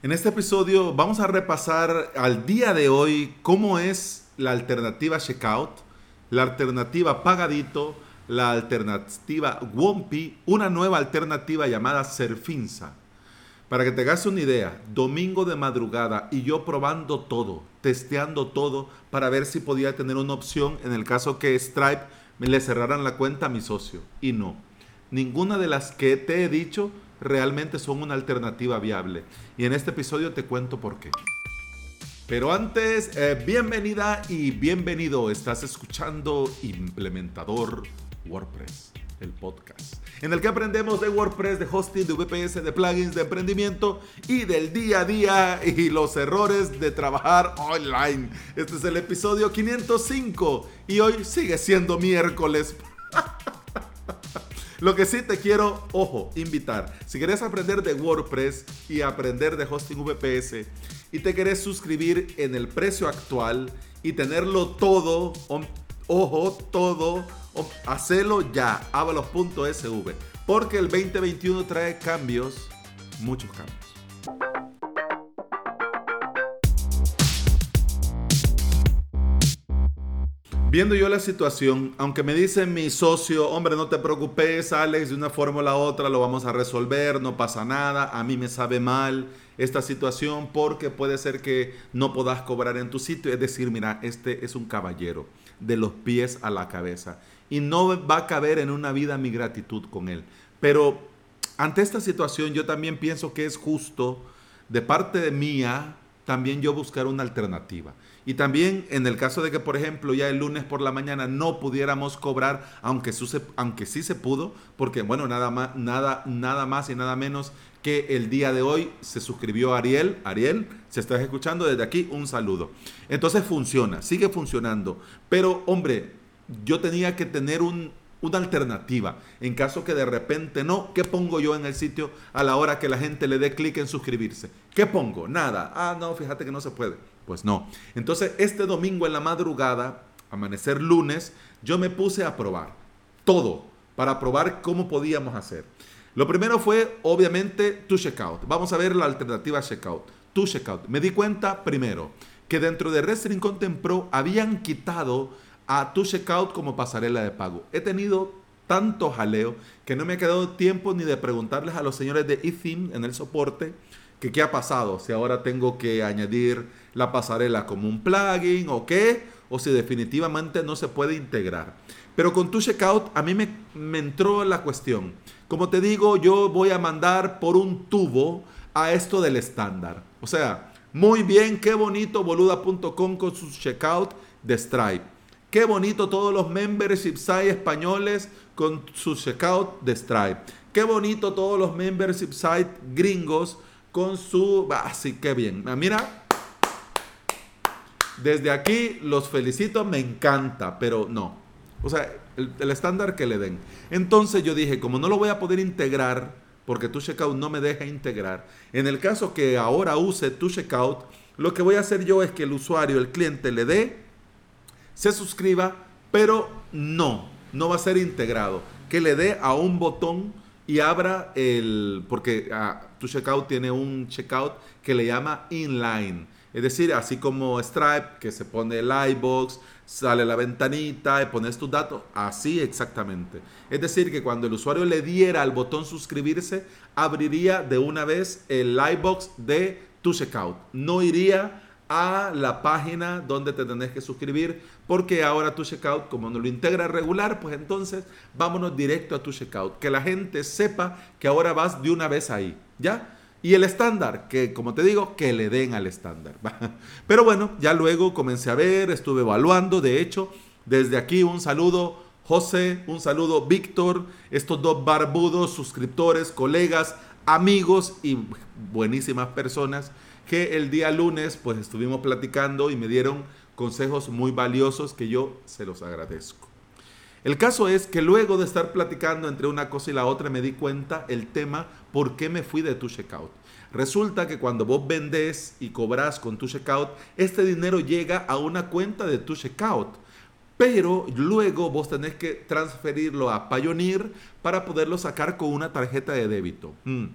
En este episodio vamos a repasar al día de hoy cómo es la alternativa checkout, la alternativa pagadito, la alternativa Wompi, una nueva alternativa llamada Serfinza. Para que te hagas una idea, domingo de madrugada y yo probando todo, testeando todo para ver si podía tener una opción en el caso que Stripe le cerraran la cuenta a mi socio. Y no, ninguna de las que te he dicho realmente son una alternativa viable. Y en este episodio te cuento por qué. Pero antes, eh, bienvenida y bienvenido. Estás escuchando Implementador WordPress, el podcast, en el que aprendemos de WordPress, de hosting, de VPS, de plugins, de emprendimiento y del día a día y los errores de trabajar online. Este es el episodio 505 y hoy sigue siendo miércoles. Lo que sí te quiero, ojo, invitar. Si quieres aprender de WordPress y aprender de hosting VPS y te querés suscribir en el precio actual y tenerlo todo, ojo, todo, hacelo ya, avalos.sv. Porque el 2021 trae cambios, muchos cambios. Viendo yo la situación, aunque me dice mi socio, hombre, no te preocupes, Alex, de una forma o la otra lo vamos a resolver, no pasa nada, a mí me sabe mal esta situación porque puede ser que no puedas cobrar en tu sitio. Es decir, mira, este es un caballero, de los pies a la cabeza, y no va a caber en una vida mi gratitud con él. Pero ante esta situación yo también pienso que es justo de parte de mía también yo buscar una alternativa. Y también en el caso de que, por ejemplo, ya el lunes por la mañana no pudiéramos cobrar, aunque, aunque sí se pudo, porque bueno, nada más, nada, nada más y nada menos que el día de hoy se suscribió Ariel. Ariel, si estás escuchando desde aquí, un saludo. Entonces funciona, sigue funcionando. Pero hombre, yo tenía que tener un, una alternativa. En caso que de repente no, ¿qué pongo yo en el sitio a la hora que la gente le dé clic en suscribirse? ¿Qué pongo? Nada. Ah, no, fíjate que no se puede. Pues no. Entonces, este domingo en la madrugada, amanecer lunes, yo me puse a probar todo para probar cómo podíamos hacer. Lo primero fue, obviamente, tu checkout. Vamos a ver la alternativa checkout. Tu checkout. Me di cuenta, primero, que dentro de Wrestling Content Pro habían quitado a tu checkout como pasarela de pago. He tenido tanto jaleo que no me ha quedado tiempo ni de preguntarles a los señores de eTheme en el soporte que qué ha pasado, si ahora tengo que añadir la pasarela como un plugin o qué, o si definitivamente no se puede integrar. Pero con tu checkout a mí me, me entró la cuestión. Como te digo, yo voy a mandar por un tubo a esto del estándar. O sea, muy bien, qué bonito boluda.com con su checkout de Stripe. Qué bonito todos los membership sites españoles con su checkout de Stripe. Qué bonito todos los membership sites gringos con su... Ah, sí, qué bien. Ah, mira, desde aquí los felicito, me encanta, pero no. O sea, el, el estándar que le den. Entonces yo dije, como no lo voy a poder integrar, porque tu checkout no me deja integrar, en el caso que ahora use tu checkout, lo que voy a hacer yo es que el usuario, el cliente, le dé se suscriba, pero no, no va a ser integrado. Que le dé a un botón y abra el, porque ah, tu checkout tiene un checkout que le llama inline. Es decir, así como Stripe, que se pone el iBox, sale la ventanita y pones tus datos, así exactamente. Es decir, que cuando el usuario le diera al botón suscribirse, abriría de una vez el iBox de tu checkout. No iría a la página donde te tenés que suscribir, porque ahora tu checkout, como no lo integra regular, pues entonces vámonos directo a tu checkout. Que la gente sepa que ahora vas de una vez ahí, ¿ya? Y el estándar, que como te digo, que le den al estándar. Pero bueno, ya luego comencé a ver, estuve evaluando, de hecho, desde aquí un saludo José, un saludo Víctor, estos dos barbudos suscriptores, colegas, amigos y buenísimas personas que el día lunes pues estuvimos platicando y me dieron consejos muy valiosos que yo se los agradezco. El caso es que luego de estar platicando entre una cosa y la otra me di cuenta el tema por qué me fui de tu checkout. Resulta que cuando vos vendés y cobras con tu checkout, este dinero llega a una cuenta de tu checkout. Pero luego vos tenés que transferirlo a Payoneer para poderlo sacar con una tarjeta de débito. Mm.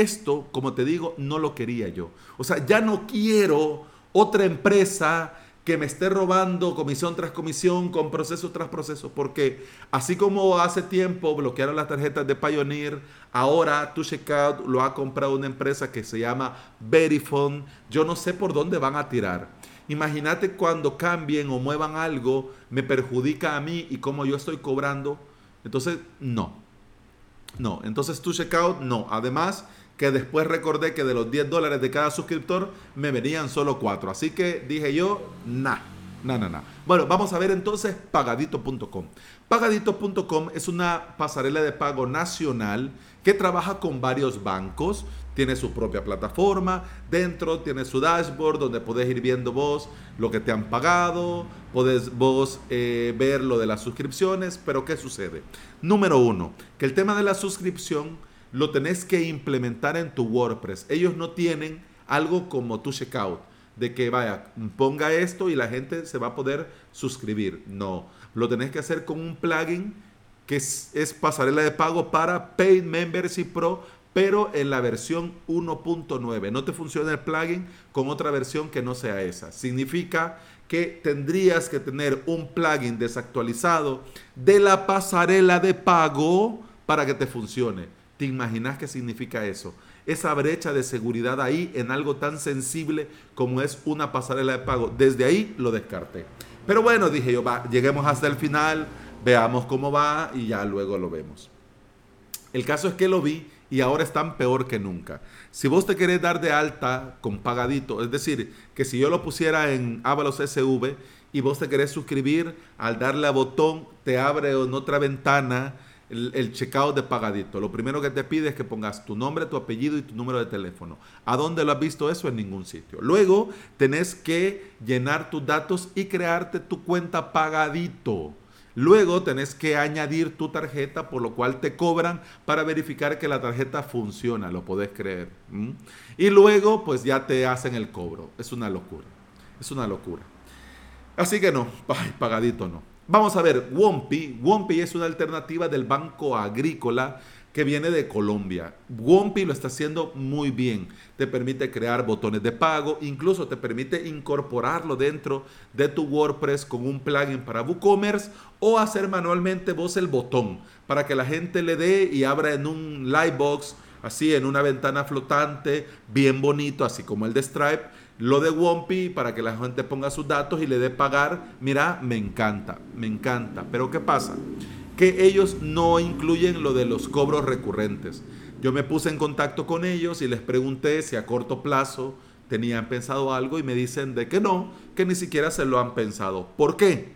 Esto, como te digo, no lo quería yo. O sea, ya no quiero otra empresa que me esté robando comisión tras comisión, con proceso tras proceso, porque así como hace tiempo bloquearon las tarjetas de Pioneer, ahora tu checkout lo ha comprado una empresa que se llama Verifone. Yo no sé por dónde van a tirar. Imagínate cuando cambien o muevan algo, me perjudica a mí y como yo estoy cobrando. Entonces, no. No, entonces tu checkout, no. Además, que después recordé que de los 10 dólares de cada suscriptor me venían solo 4. Así que dije yo, nah, nah, nah, nah. Bueno, vamos a ver entonces pagadito.com. Pagadito.com es una pasarela de pago nacional que trabaja con varios bancos. Tiene su propia plataforma, dentro tiene su dashboard donde puedes ir viendo vos lo que te han pagado, puedes vos eh, ver lo de las suscripciones, pero ¿qué sucede? Número uno, que el tema de la suscripción lo tenés que implementar en tu WordPress. Ellos no tienen algo como tu checkout, de que vaya, ponga esto y la gente se va a poder suscribir. No, lo tenés que hacer con un plugin que es, pasarela de pago para Paid Membership Pro, pero en la versión 1.9. No te funciona el plugin con otra versión que no sea esa. Significa que tendrías que tener un plugin desactualizado de la pasarela de pago para que te funcione. ¿Te imaginas qué significa eso? Esa brecha de seguridad ahí en algo tan sensible como es una pasarela de pago. Desde ahí lo descarté. Pero bueno, dije yo, lleguemos hasta el final, veamos cómo va y ya luego lo vemos. El caso es que lo vi y ahora están peor que nunca. Si vos te querés dar de alta con pagadito, es decir, que si yo lo pusiera en Avalos SV y vos te querés suscribir, al darle a botón te abre en otra ventana el, el checkout de pagadito. Lo primero que te pide es que pongas tu nombre, tu apellido y tu número de teléfono. ¿A dónde lo has visto eso? En ningún sitio. Luego tenés que llenar tus datos y crearte tu cuenta pagadito. Luego tenés que añadir tu tarjeta, por lo cual te cobran para verificar que la tarjeta funciona, lo podés creer. Y luego pues ya te hacen el cobro. Es una locura. Es una locura. Así que no, pagadito no. Vamos a ver, Wompi. Wompi es una alternativa del Banco Agrícola que viene de Colombia. Wompi lo está haciendo muy bien. Te permite crear botones de pago, incluso te permite incorporarlo dentro de tu WordPress con un plugin para WooCommerce o hacer manualmente vos el botón para que la gente le dé y abra en un Livebox, así en una ventana flotante, bien bonito, así como el de Stripe lo de Wompi para que la gente ponga sus datos y le dé pagar. Mira, me encanta, me encanta. Pero ¿qué pasa? Que ellos no incluyen lo de los cobros recurrentes. Yo me puse en contacto con ellos y les pregunté si a corto plazo tenían pensado algo y me dicen de que no, que ni siquiera se lo han pensado. ¿Por qué?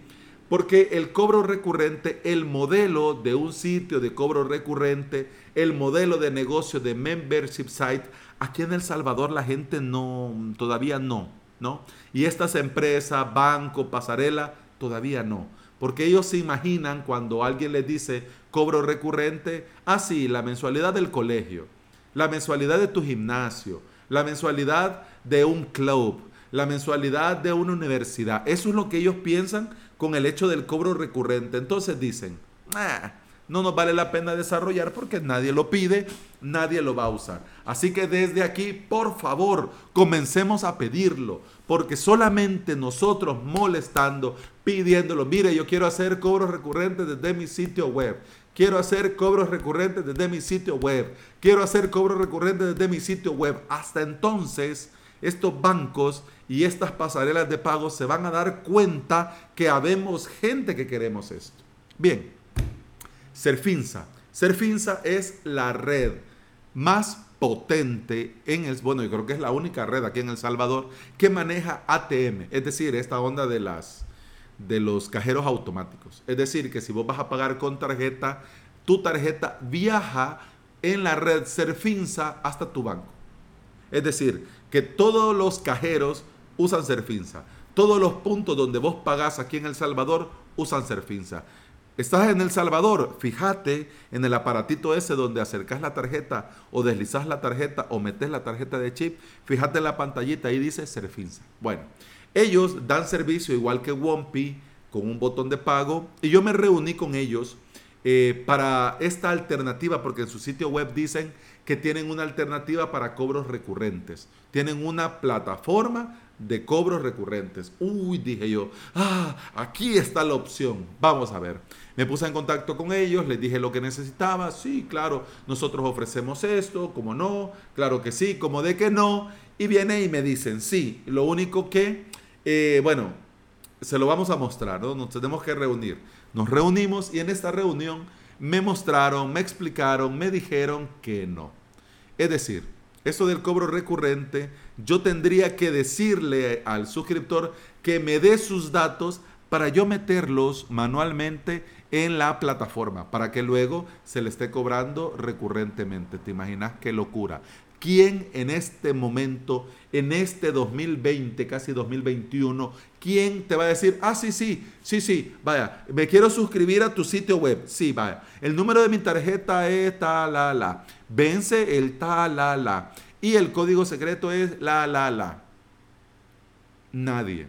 Porque el cobro recurrente, el modelo de un sitio de cobro recurrente, el modelo de negocio de membership site Aquí en El Salvador la gente no, todavía no, ¿no? Y estas empresas, banco, pasarela, todavía no. Porque ellos se imaginan cuando alguien les dice cobro recurrente, ah, sí, la mensualidad del colegio, la mensualidad de tu gimnasio, la mensualidad de un club, la mensualidad de una universidad. Eso es lo que ellos piensan con el hecho del cobro recurrente. Entonces dicen, ah, no nos vale la pena desarrollar porque nadie lo pide, nadie lo va a usar. Así que desde aquí, por favor, comencemos a pedirlo, porque solamente nosotros molestando, pidiéndolo, mire, yo quiero hacer cobros recurrentes desde mi sitio web. Quiero hacer cobros recurrentes desde mi sitio web. Quiero hacer cobros recurrentes desde mi sitio web. Hasta entonces, estos bancos y estas pasarelas de pago se van a dar cuenta que habemos gente que queremos esto. Bien. Serfinsa. Serfinsa es la red más potente en el, bueno, yo creo que es la única red aquí en El Salvador que maneja ATM, es decir, esta onda de las de los cajeros automáticos. Es decir, que si vos vas a pagar con tarjeta, tu tarjeta viaja en la red Serfinsa hasta tu banco. Es decir, que todos los cajeros usan Serfinsa. Todos los puntos donde vos pagás aquí en El Salvador usan Serfinsa. Estás en El Salvador, fíjate en el aparatito ese donde acercas la tarjeta o deslizas la tarjeta o metes la tarjeta de chip, fíjate en la pantallita ahí dice Serfinsa. Bueno, ellos dan servicio igual que Wompi con un botón de pago y yo me reuní con ellos eh, para esta alternativa, porque en su sitio web dicen que tienen una alternativa para cobros recurrentes. Tienen una plataforma de cobros recurrentes. Uy, dije yo, ah, aquí está la opción. Vamos a ver. Me puse en contacto con ellos, les dije lo que necesitaba. Sí, claro, nosotros ofrecemos esto, como no, claro que sí, como de que no. Y viene y me dicen, sí, lo único que, eh, bueno, se lo vamos a mostrar, ¿no? Nos tenemos que reunir. Nos reunimos y en esta reunión me mostraron, me explicaron, me dijeron que no. Es decir, eso del cobro recurrente, yo tendría que decirle al suscriptor que me dé sus datos para yo meterlos manualmente en la plataforma, para que luego se le esté cobrando recurrentemente. ¿Te imaginas qué locura? ¿Quién en este momento, en este 2020, casi 2021, quién te va a decir, ah, sí, sí, sí, sí, vaya, me quiero suscribir a tu sitio web? Sí, vaya, el número de mi tarjeta es ta, la, vence el ta, la, y el código secreto es la, la, la. Nadie,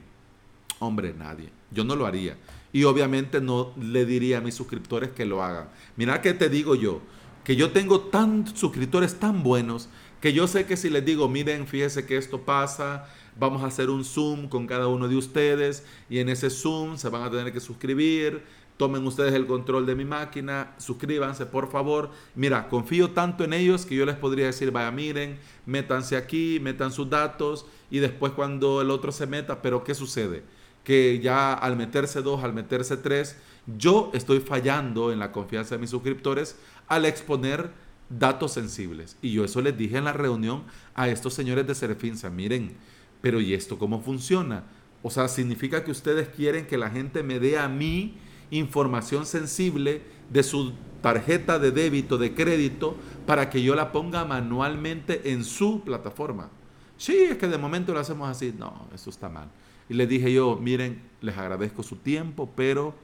hombre, nadie. Yo no lo haría. Y obviamente no le diría a mis suscriptores que lo hagan. Mira que te digo yo, que yo tengo tantos suscriptores tan buenos que yo sé que si les digo, miren, fíjese que esto pasa, vamos a hacer un Zoom con cada uno de ustedes y en ese Zoom se van a tener que suscribir, tomen ustedes el control de mi máquina, suscríbanse por favor. Mira, confío tanto en ellos que yo les podría decir, vaya, miren, métanse aquí, metan sus datos y después cuando el otro se meta, pero ¿qué sucede? Que ya al meterse dos, al meterse tres, yo estoy fallando en la confianza de mis suscriptores al exponer datos sensibles. Y yo eso les dije en la reunión a estos señores de Serfinsa, miren, pero ¿y esto cómo funciona? O sea, significa que ustedes quieren que la gente me dé a mí información sensible de su tarjeta de débito, de crédito, para que yo la ponga manualmente en su plataforma. Sí, es que de momento lo hacemos así. No, eso está mal. Y les dije yo, miren, les agradezco su tiempo, pero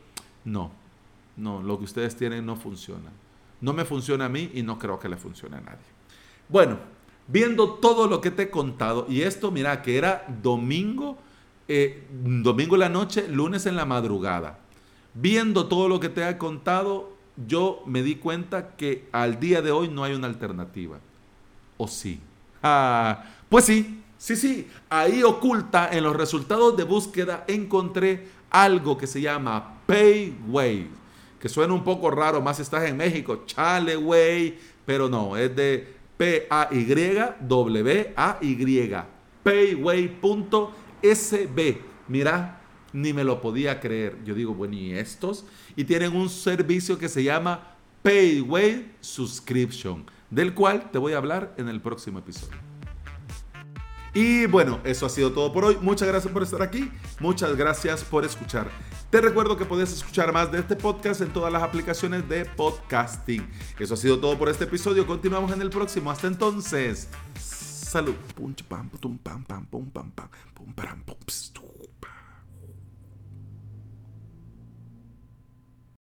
no, no, lo que ustedes tienen no funciona. No me funciona a mí y no creo que le funcione a nadie. Bueno, viendo todo lo que te he contado, y esto, mira, que era domingo, eh, domingo en la noche, lunes en la madrugada. Viendo todo lo que te he contado, yo me di cuenta que al día de hoy no hay una alternativa. ¿O sí? Ah, pues sí, sí, sí. Ahí oculta en los resultados de búsqueda encontré algo que se llama Paywave que suena un poco raro, más estás en México, chale, güey, pero no, es de P-A-Y-W-A-Y, payway.sb. Mira, ni me lo podía creer. Yo digo, bueno, ¿y estos? Y tienen un servicio que se llama Payway Subscription, del cual te voy a hablar en el próximo episodio. Y bueno, eso ha sido todo por hoy. Muchas gracias por estar aquí. Muchas gracias por escuchar. Te recuerdo que puedes escuchar más de este podcast en todas las aplicaciones de podcasting. Eso ha sido todo por este episodio. Continuamos en el próximo. Hasta entonces. Salud.